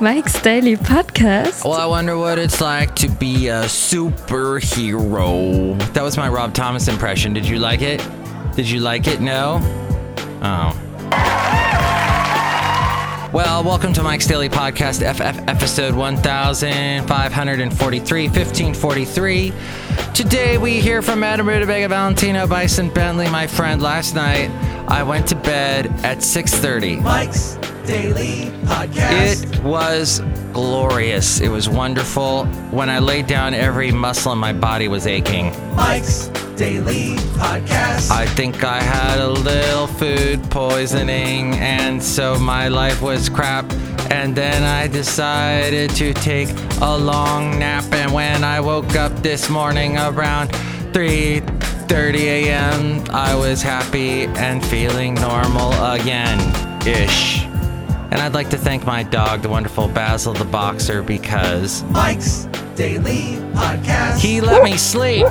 Mike's Daily Podcast. Well, I wonder what it's like to be a superhero. That was my Rob Thomas impression. Did you like it? Did you like it? No? Oh. Well, welcome to Mike's Daily Podcast, FF episode 1543, 1543. Today we hear from Adam Rutabaga, Valentino, Bison, Bentley, my friend. Last night I went to bed at 6.30. Mike's Daily Podcast. It was glorious. It was wonderful. When I laid down, every muscle in my body was aching. Mike's Daily Podcast. I think I had a little food poisoning, and so my life was crap. And then I decided to take a long nap. And when I woke up this morning around 3:30 a.m., I was happy and feeling normal again, ish. And I'd like to thank my dog, the wonderful Basil the Boxer, because Mike's Daily Podcast. he let me sleep.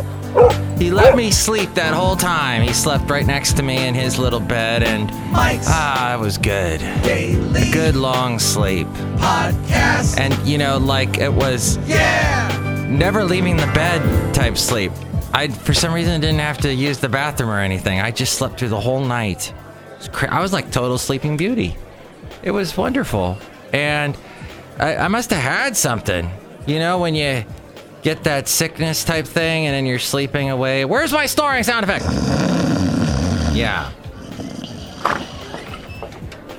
He let me sleep that whole time. He slept right next to me in his little bed, and Mike's ah, it was good. Daily Good long sleep. Podcast. And you know, like it was yeah. never leaving the bed type sleep. I, for some reason, didn't have to use the bathroom or anything. I just slept through the whole night. I was like total sleeping beauty. It was wonderful. And I, I must have had something. You know, when you get that sickness type thing and then you're sleeping away. Where's my snoring sound effect? Yeah.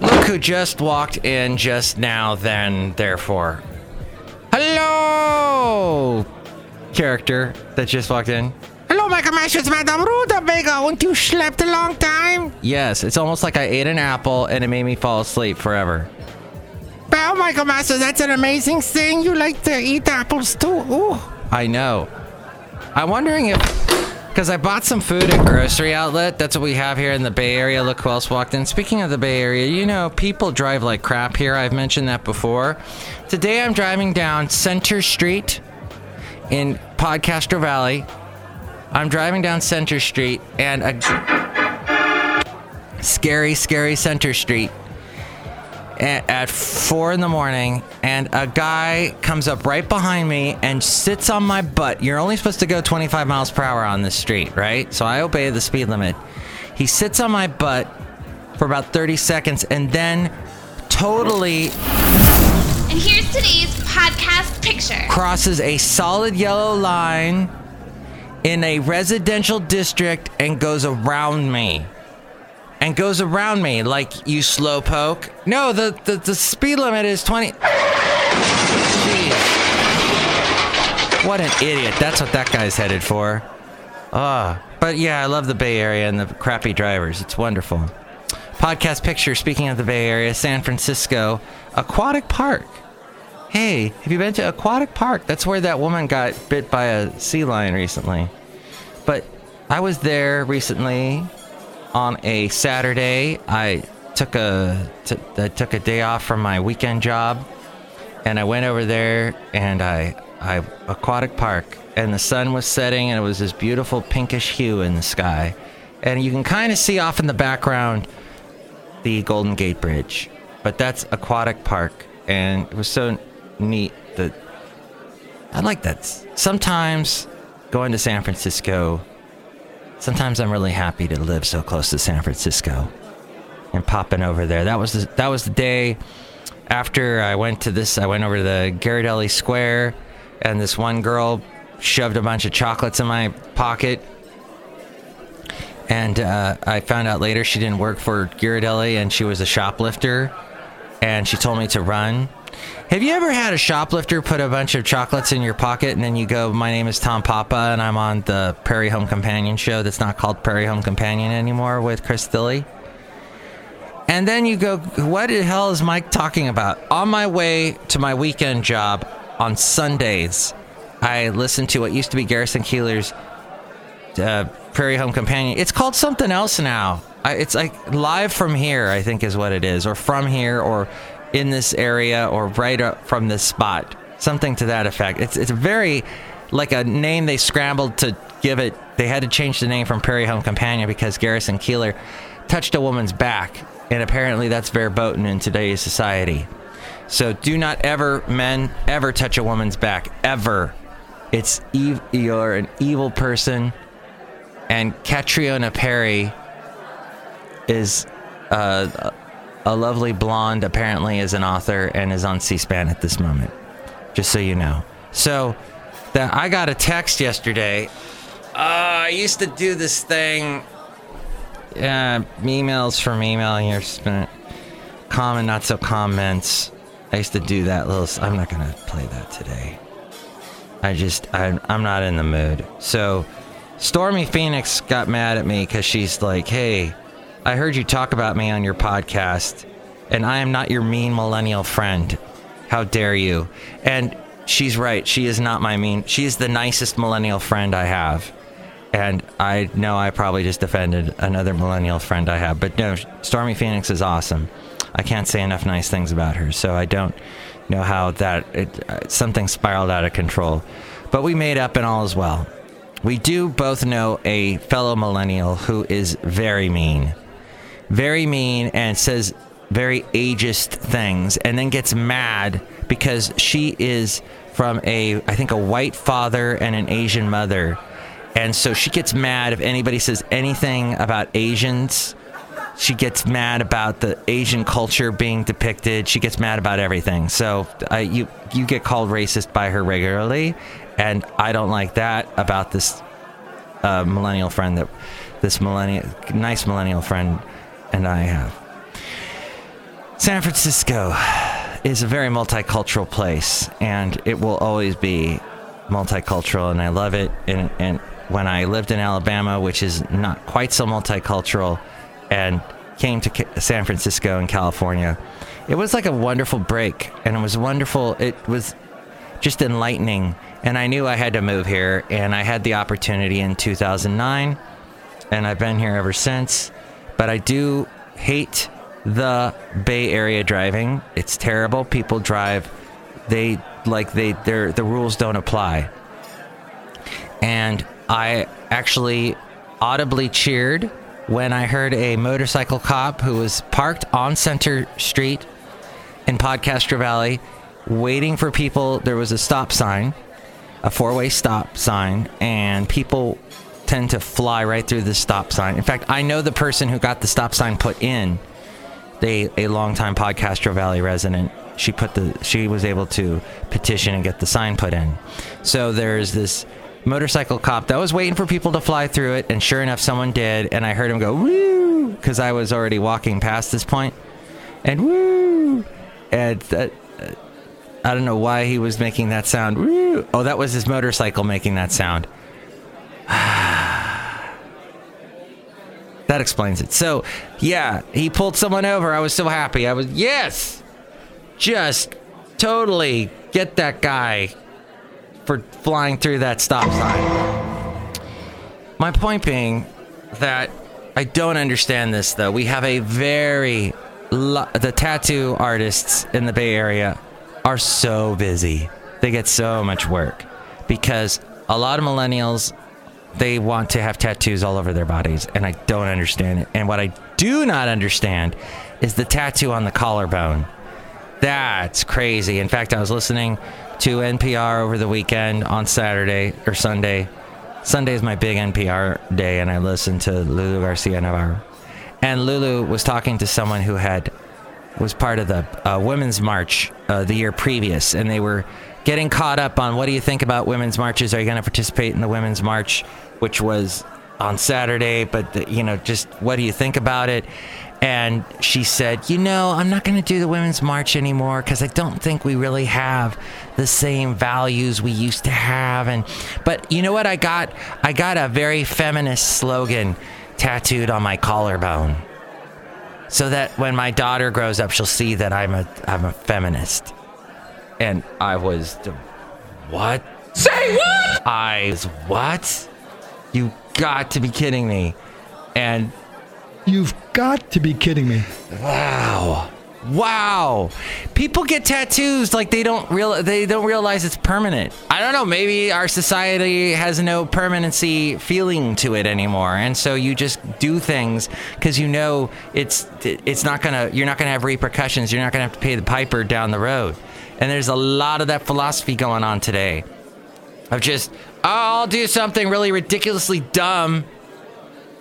Look who just walked in just now, then, therefore. Hello! Character that just walked in. Hello, Michael Masters, Madame Rutabaga. Won't you slept a long time? Yes, it's almost like I ate an apple and it made me fall asleep forever. Well, Michael Masters, that's an amazing thing. You like to eat apples too. Ooh. I know. I'm wondering if, because I bought some food at grocery outlet. That's what we have here in the Bay Area. Look who else walked in. Speaking of the Bay Area, you know, people drive like crap here. I've mentioned that before. Today I'm driving down Center Street in Podcaster Valley. I'm driving down Center Street and a scary, scary Center Street at, four in the morning, and a guy comes up right behind me and sits on my butt. You're only supposed to go 25 miles per hour on this street, right? So I obey the speed limit. He sits on my butt for about 30 seconds and then totally And here's today's podcast picture. crosses a solid yellow line in a residential district and goes around me. And goes around me like you slowpoke. No, the, the, the speed limit is 20. Jeez. What an idiot. That's what that guy's headed for. Ah, but yeah, I love the Bay Area and the crappy drivers. It's wonderful. Podcast picture, speaking of the Bay Area, San Francisco, Aquatic Park. Hey, have you been to Aquatic Park? That's where that woman got bit by a sea lion recently. But I was there recently on a Saturday. I took a t- I took a day off from my weekend job, and I went over there and I I Aquatic Park, and the sun was setting, and it was this beautiful pinkish hue in the sky, and you can kind of see off in the background the Golden Gate Bridge, but that's Aquatic Park, and it was so neat that I like that. Sometimes going to San Francisco, sometimes I'm really happy to live so close to San Francisco and popping over there. That was the, that was the day after I went to this. I went over to the Ghirardelli Square, and this one girl shoved a bunch of chocolates in my pocket. And uh, I found out later she didn't work for Ghirardelli and she was a shoplifter. And she told me to run. Have you ever had a shoplifter put a bunch of chocolates in your pocket and then you go, My name is Tom Papa and I'm on the Prairie Home Companion show that's not called Prairie Home Companion anymore with Chris Thile? And then you go, What the hell is Mike talking about? On my way to my weekend job on Sundays, I listened to what used to be Garrison Keillor's uh, Prairie Home Companion. It's called something else now. I, it's like live from here, I think is what it is, or from here, or in this area, or right up from this spot, something to that effect. It's it's very like a name they scrambled to give it. They had to change the name from Prairie Home Companion because Garrison Keillor touched a woman's back, and apparently that's verboten in today's society. So do not ever, men, ever touch a woman's back. Ever. It's ev- you're an evil person. And Catriona Perry is uh, a lovely blonde, apparently, is an author and is on C SPAN at this moment. Just so you know. So that I got a text yesterday. Uh, I used to do this thing. Uh, emails from your spin common, not so comments. I used to do that little. I'm not gonna play that today. I just, I'm, I'm not in the mood. So, Stormy Phoenix got mad at me because she's like, "Hey, I heard you talk about me on your podcast, and I am not your mean millennial friend. How dare you?" And she's right. She is not my mean. She is the nicest millennial friend I have. And I know I probably just offended another millennial friend I have, but no, Stormy Phoenix is awesome. I can't say enough nice things about her, so I don't know how that it, uh, something spiraled out of control. But we made up and all is well. We do both know a fellow millennial who is very mean, very mean, and says very ageist things, and then gets mad because she is from a, I think, a white father and an Asian mother. And so she gets mad if anybody says anything about Asians. She gets mad about the Asian culture being depicted. She gets mad about everything. So uh, you you get called racist by her regularly, and I don't like that about this uh, millennial friend that this millennial nice millennial friend and I have. San Francisco is a very multicultural place, and it will always be multicultural, and I love it. And, and when I lived in Alabama, which is not quite so multicultural, and came to San Francisco in California, it was like a wonderful break, and it was wonderful. It was just enlightening, and I knew I had to move here, and I had the opportunity in 2009 and I've been here ever since. But I do hate the Bay Area driving. It's terrible. People drive they like they their the rules don't apply. And I actually audibly cheered when I heard a motorcycle cop who was parked on Center Street in Podcaster Valley waiting for people. There was a stop sign, a four way stop sign, and people tend to fly right through the stop sign. In fact, I know the person who got the stop sign put in. They a longtime Podcaster Valley resident. She put the she was able to petition and get the sign put in. So there's this motorcycle cop that was waiting for people to fly through it, and sure enough, someone did, and I heard him go woo because I was already walking past this point, and woo, and that. Uh, I don't know why he was making that sound. Woo. Oh, that was his motorcycle making that sound. that explains it. So, yeah, he pulled someone over. I was so happy. I was, yes, just totally get that guy for flying through that stop sign. My point being that I don't understand this, though. We have a very, lo- the tattoo artists in the Bay Area are so busy. They get so much work because a lot of millennials they want to have tattoos all over their bodies and I don't understand it. And what I do not understand is the tattoo on the collarbone. That's crazy. In fact, I was listening to NPR over the weekend on Saturday or Sunday. Sunday is my big NPR day, and I listened to Lulu Garcia Navarro. And Lulu was talking to someone who had was part of the uh, women's march uh, the year previous, and they were getting caught up on what do you think about women's marches? Are you going to participate in the women's march, which was on Saturday? But the, you know, just what do you think about it? And she said, you know, I'm not going to do the women's march anymore because I don't think we really have the same values we used to have. And but you know what? I got I got a very feminist slogan tattooed on my collarbone so that when my daughter grows up, she'll see that I'm a I'm a feminist. And I was, what? Say what? I was what? You got to be kidding me! And You've got to be kidding me. wow, Wow. People get tattoos like they don't real they don't realize it's permanent. I don't know, maybe our society has no permanency feeling to it anymore. And so you just do things cuz you know it's it's not going to you're not going to have repercussions. You're not going to have to pay the piper down the road. And there's a lot of that philosophy going on today. Of just oh, I'll do something really ridiculously dumb.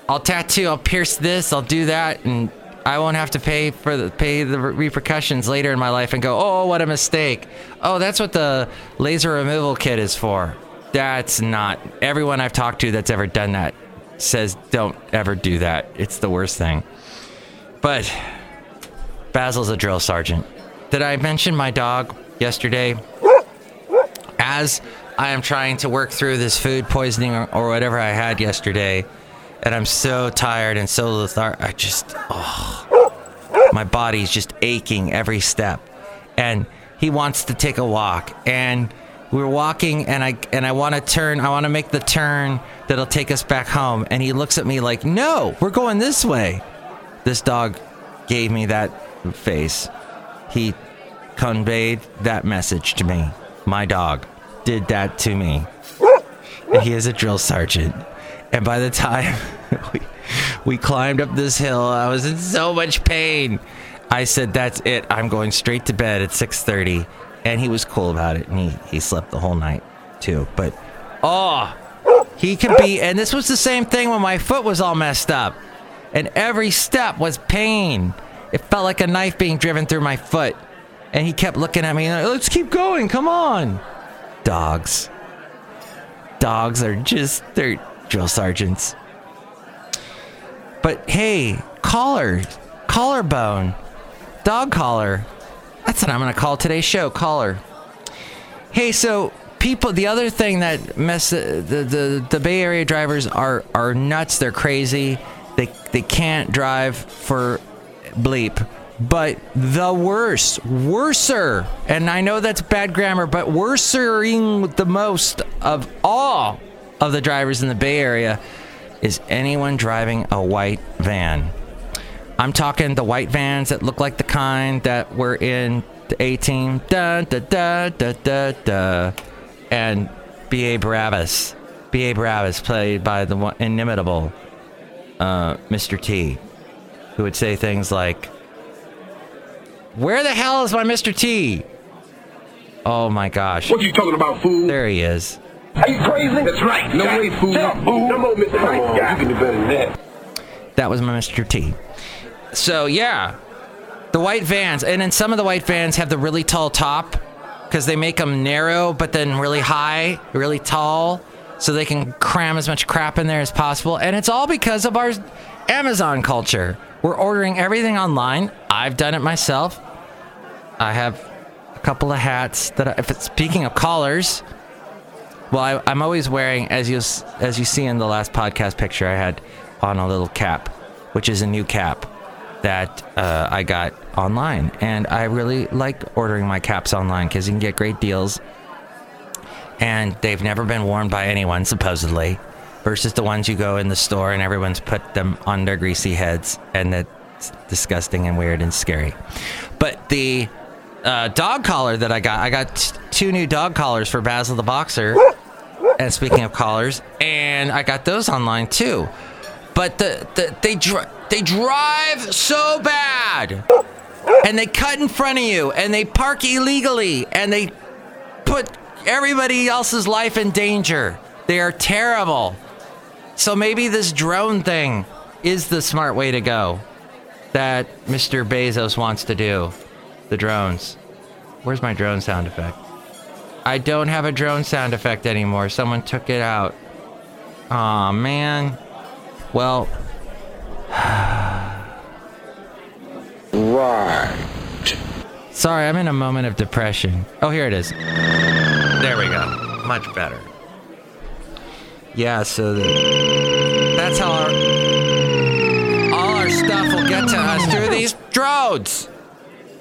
I'll tattoo, I'll pierce this, I'll do that and I won't have to pay for the pay the repercussions later in my life and go, oh, what a mistake. Oh, that's what the laser removal kit is for. That's not. Everyone I've talked to that's ever done that says don't ever do that. It's the worst thing. But Basil's a drill sergeant. Did I mention my dog yesterday? As I am trying to work through this food poisoning or, or whatever I had yesterday and I'm so tired and so lethargic. I just, oh, my body's just aching every step. And he wants to take a walk, and we're walking, and I and I want to turn. I want to make the turn that'll take us back home. And he looks at me like, "No, we're going this way." This dog gave me that face. He conveyed that message to me. My dog did that to me. And he is a drill sergeant. And by the time we, we climbed up this hill, I was in so much pain. I said, "That's it. I'm going straight to bed at 6:30." And he was cool about it, and he he slept the whole night too. But oh, he could be. And this was the same thing when my foot was all messed up, and every step was pain. It felt like a knife being driven through my foot. And he kept looking at me let's keep going. Come on. Dogs. Dogs are just they're drill sergeants. But hey, collar, collarbone, dog collar. That's what I'm gonna call today's show, collar. Hey, so people, the other thing that mess the the, the Bay Area drivers are are nuts. They're crazy. They they can't drive for bleep. But the worst, worser, and I know that's bad grammar, but worsering the most of all of the drivers in the Bay Area is anyone driving a white van. I'm talking the white vans that look like the kind that were in the A team. Da da da da da da. And B.A. Baracus. B.A. Baracus, played by the inimitable uh, Mr. T, who would say things like, Where the hell is my Mr. T? Oh my gosh. What are you talking about, fool? There he is. Are you crazy? That's right. No way, fool. Shut up, fool. No more, Mr. Nice guy. You can do better than that. That was my Mr. T. So yeah, the white vans, and then some of the white vans have the really tall top because they make them narrow, but then really high, really tall, so they can cram as much crap in there as possible. And it's all because of our Amazon culture. We're ordering everything online. I've done it myself. I have a couple of hats that, I, if it's speaking of collars, well, I, I'm always wearing, as you as you see in the last podcast picture, I had on a little cap, which is a new cap that uh, I got online, and I really like ordering my caps online because you can get great deals, and they've never been worn by anyone supposedly, versus the ones you go in the store and everyone's put them on their greasy heads, and that's disgusting and weird and scary. But the uh, dog collar that I got, I got t- two new dog collars for Basil the Boxer. And speaking of collars, and I got those online too. But the, the they they drive so bad, and they cut in front of you, and they park illegally, and they put everybody else's life in danger. They are terrible. So maybe this drone thing is the smart way to go. That Mr. Bezos wants to do. The drones. Where's my drone sound effect? I don't have a drone sound effect anymore. Someone took it out. Aw, man. Well. Right. Sorry, I'm in a moment of depression. Oh, here it is. There we go. Much better. Yeah, so the, that's how our all our stuff will get to us through these drones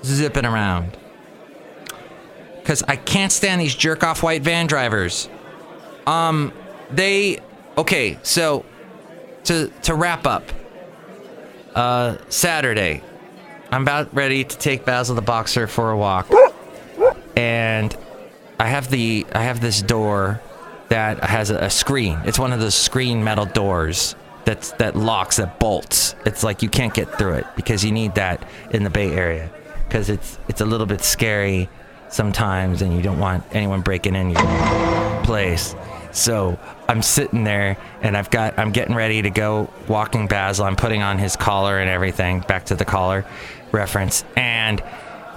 zipping around. Cause I can't stand these jerk off white van drivers. Um, they okay. So to to wrap up, uh, Saturday, I'm about ready to take Basil the boxer for a walk, and I have the I have this door that has a, screen. It's one of those screen metal doors that's that locks that bolts. It's like you can't get through it because you need that in the Bay Area because it's it's a little bit scary sometimes, and you don't want anyone breaking in your place. So I'm sitting there and I've got I'm getting ready to go walking Basil. I'm putting on his collar and everything. Back to the collar reference. And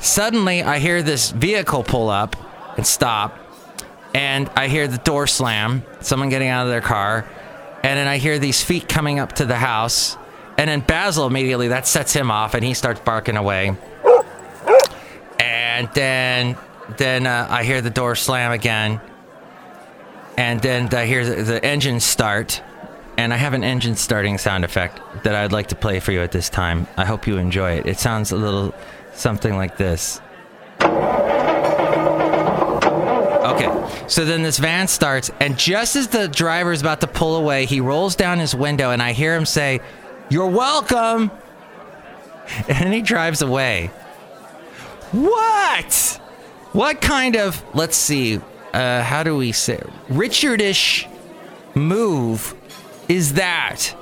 suddenly I hear this vehicle pull up and stop. And I hear the door slam, someone getting out of their car. And then I hear these feet coming up to the house. And then Basil immediately that sets him off and he starts barking away. And then then uh, I hear the door slam again and then I hear the, the engine start, and I have an engine starting sound effect that I'd like to play for you at this time. I hope you enjoy it. It sounds a little something like this. Okay, so then this van starts, and just as the driver is about to pull away, he rolls down his window, and I hear him say, You're welcome! And he drives away. What? What kind of, let's see, uh, how do we say, Richardish move is that?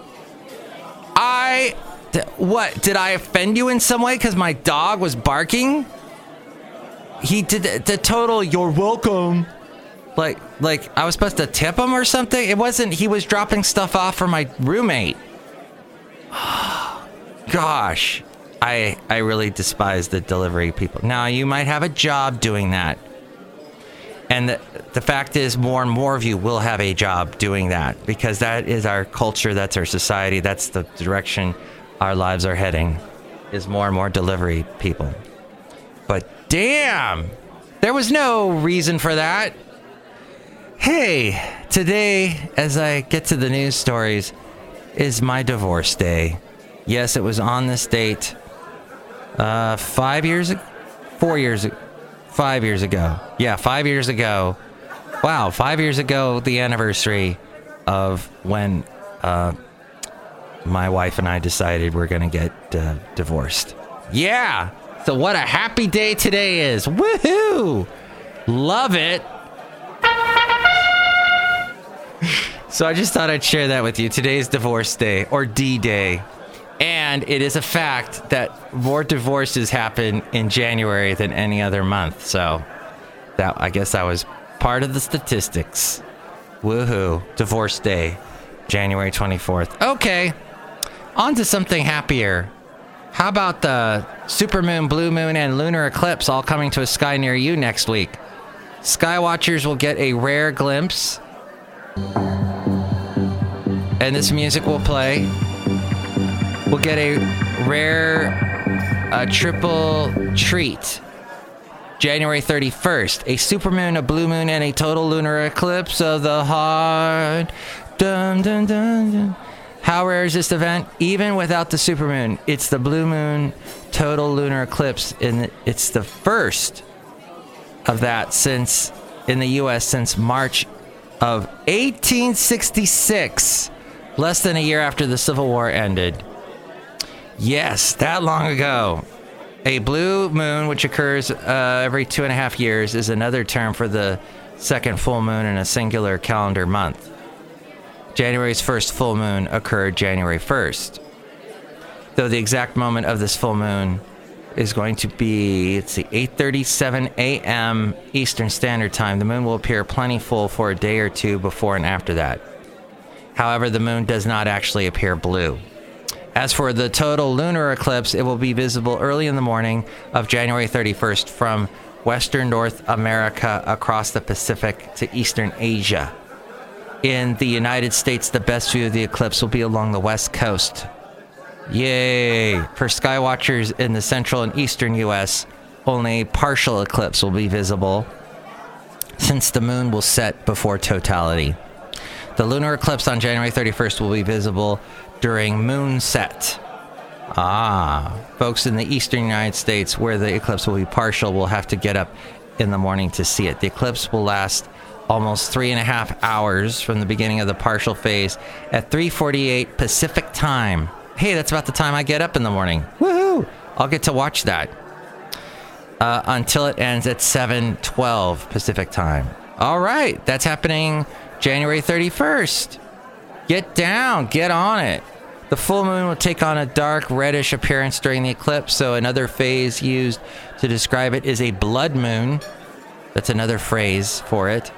I, what, did I offend you in some way because my dog was barking? He did the, the total, you're welcome. Like, like I was supposed to tip him or something? It wasn't, he was dropping stuff off for my roommate. Gosh, I, I really despise the delivery people. Now, you might have a job doing that. And the, the fact is, more and more of you will have a job doing that because that is our culture, that's our society, that's the direction our lives are heading, is more and more delivery people. But damn, there was no reason for that. Hey, today, as I get to the news stories, is my divorce day. Yes, it was on this date uh, five years, ag- four years, ag- five years ago. Yeah, five years ago. Wow, five years ago, the anniversary of when uh, my wife and I decided we're gonna get uh, divorced. Yeah. So what a happy day today is. Woohoo! Love it. So I just thought I'd share that with you. Today's divorce day or D Day. And it is a fact that more divorces happen in January than any other month. So that I guess that was part of the statistics. Woohoo. Divorce day. January 24th. Okay. On to something happier. How about the supermoon, blue moon, and lunar eclipse all coming to a sky near you next week? Skywatchers will get a rare glimpse. And this music will play. We'll get a rare uh, triple treat. January 31st, a supermoon, a blue moon, and a total lunar eclipse of the heart. Dun, dun, dun, dun. How rare is this event? Even without the supermoon, it's the blue moon total lunar eclipse, and it's the first of that since in the U.S. since March of 1866, less than a year after the Civil War ended. Yes, that long ago. A blue moon, which occurs uh, every two and a half years, is another term for the second full moon in a singular calendar month. January's first full moon occurred January 1st. Though the exact moment of this full moon is going to be it's the 8:37 a.m. Eastern Standard Time. The moon will appear plenty full for a day or two before and after that. However, the moon does not actually appear blue. As for the total lunar eclipse, it will be visible early in the morning of January 31st from western North America across the Pacific to eastern Asia. In the United States, the best view of the eclipse will be along the west coast. Yay! For skywatchers in the central and eastern US, only a partial eclipse will be visible since the moon will set before totality. The lunar eclipse on January 31st will be visible during moonset. Ah, folks in the eastern United States where the eclipse will be partial will have to get up in the morning to see it. The eclipse will last almost three and a half hours from the beginning of the partial phase at 3:48 Pacific time. Hey, that's about the time I get up in the morning. Woohoo! I'll get to watch that uh, until it ends at 7:12 Pacific time. All right, that's happening January 31st. Get down, get on it. The full moon will take on a dark reddish appearance during the eclipse, so another phase used to describe it is a blood moon. That's another phrase for it.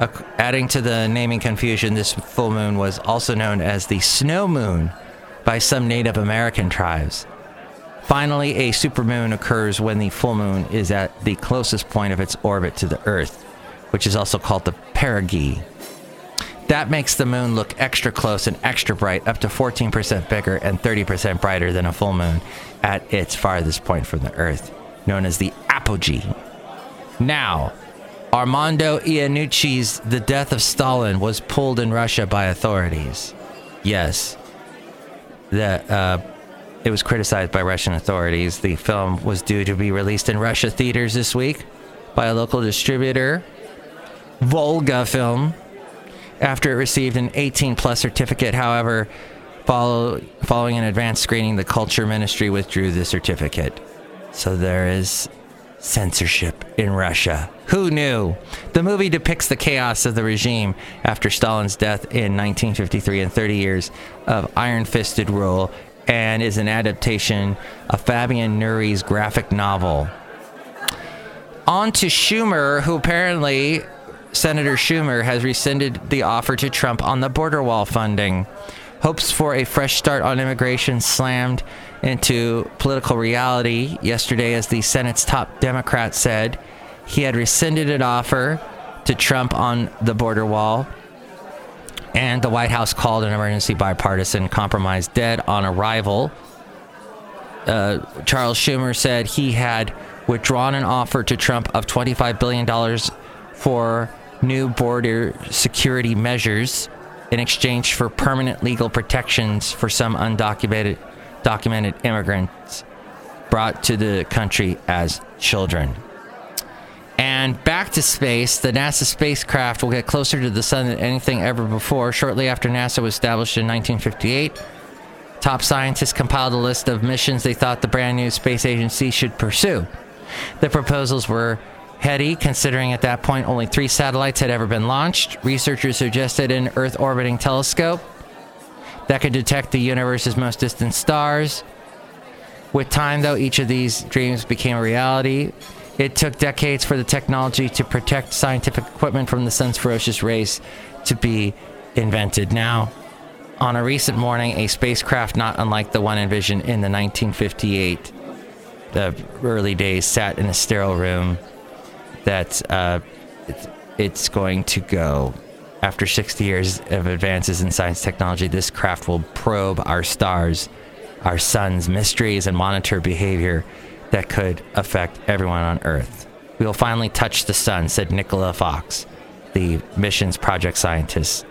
Adding to the naming confusion, this full moon was also known as the snow moon by some Native American tribes. Finally, a supermoon occurs when the full moon is at the closest point of its orbit to the Earth, which is also called the perigee. That makes the moon look extra close and extra bright, up to 14% bigger and 30% brighter than a full moon at its farthest point from the Earth, known as the apogee. Now, Armando Iannucci's The Death of Stalin was pulled in Russia by authorities. Yes. Uh, it was criticized by Russian authorities. The film was due to be released in Russia theaters this week by a local distributor, Volga Film, after it received an 18 plus certificate. However, follow, following an advanced screening, the Culture Ministry withdrew the certificate. So there is censorship in Russia. Who knew? The movie depicts the chaos of the regime after Stalin's death in 1953 and 30 years of iron fisted rule and is an adaptation of Fabien Nury's graphic novel. On to Schumer, who apparently, Senator Schumer, has rescinded the offer to Trump on the border wall funding. Hopes for a fresh start on immigration slammed into political reality yesterday as the Senate's top Democrat said he had rescinded an offer to Trump on the border wall. And the White House called an emergency bipartisan compromise dead on arrival. Uh, Charles Schumer said he had withdrawn an offer to Trump of $25 billion for new border security measures in exchange for permanent legal protections for some undocumented documented immigrants brought to the country as children. And back to space, the NASA spacecraft will get closer to the sun than anything ever before. Shortly after NASA was established in 1958, top scientists compiled a list of missions they thought the brand new space agency should pursue. The proposals were heady, considering at that point only three satellites had ever been launched. Researchers suggested an Earth orbiting telescope that could detect the universe's most distant stars. With time, though, each of these dreams became a reality. It took decades for the technology to protect scientific equipment from the sun's ferocious rays to be invented. Now, on a recent morning, a spacecraft not unlike the one envisioned in the 1958, the early days, sat in a sterile room that uh, it's going to go. After 60 years of advances in science technology, this craft will probe our stars, our sun's mysteries, and monitor behavior that could affect everyone on Earth. We will finally touch the sun, said Nicola Fox, the mission's project scientist.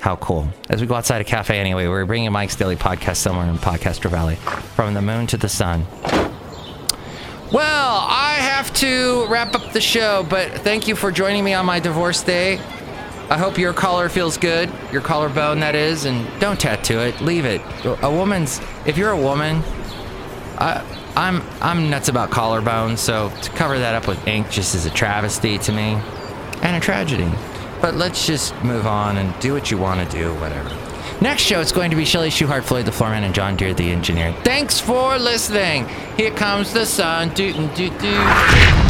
How cool. As we go outside a cafe anyway, we're bringing Mike's Daily Podcast somewhere in Podcaster Valley. From the moon to the sun. Well, I have to wrap up the show, but thank you for joining me on my divorce day. I hope your collar feels good, your collarbone, that is, and don't tattoo it. Leave it. A woman's, if you're a woman, I, I'm I'm nuts about collarbones, so to cover that up with ink just is a travesty to me, and a tragedy. But let's just move on and do what you want to do, whatever. Next show, it's going to be Shelley Shuhart, Floyd the Floorman, and John Deere the Engineer. Thanks for listening. Here comes the sun. Doo doo doo doo.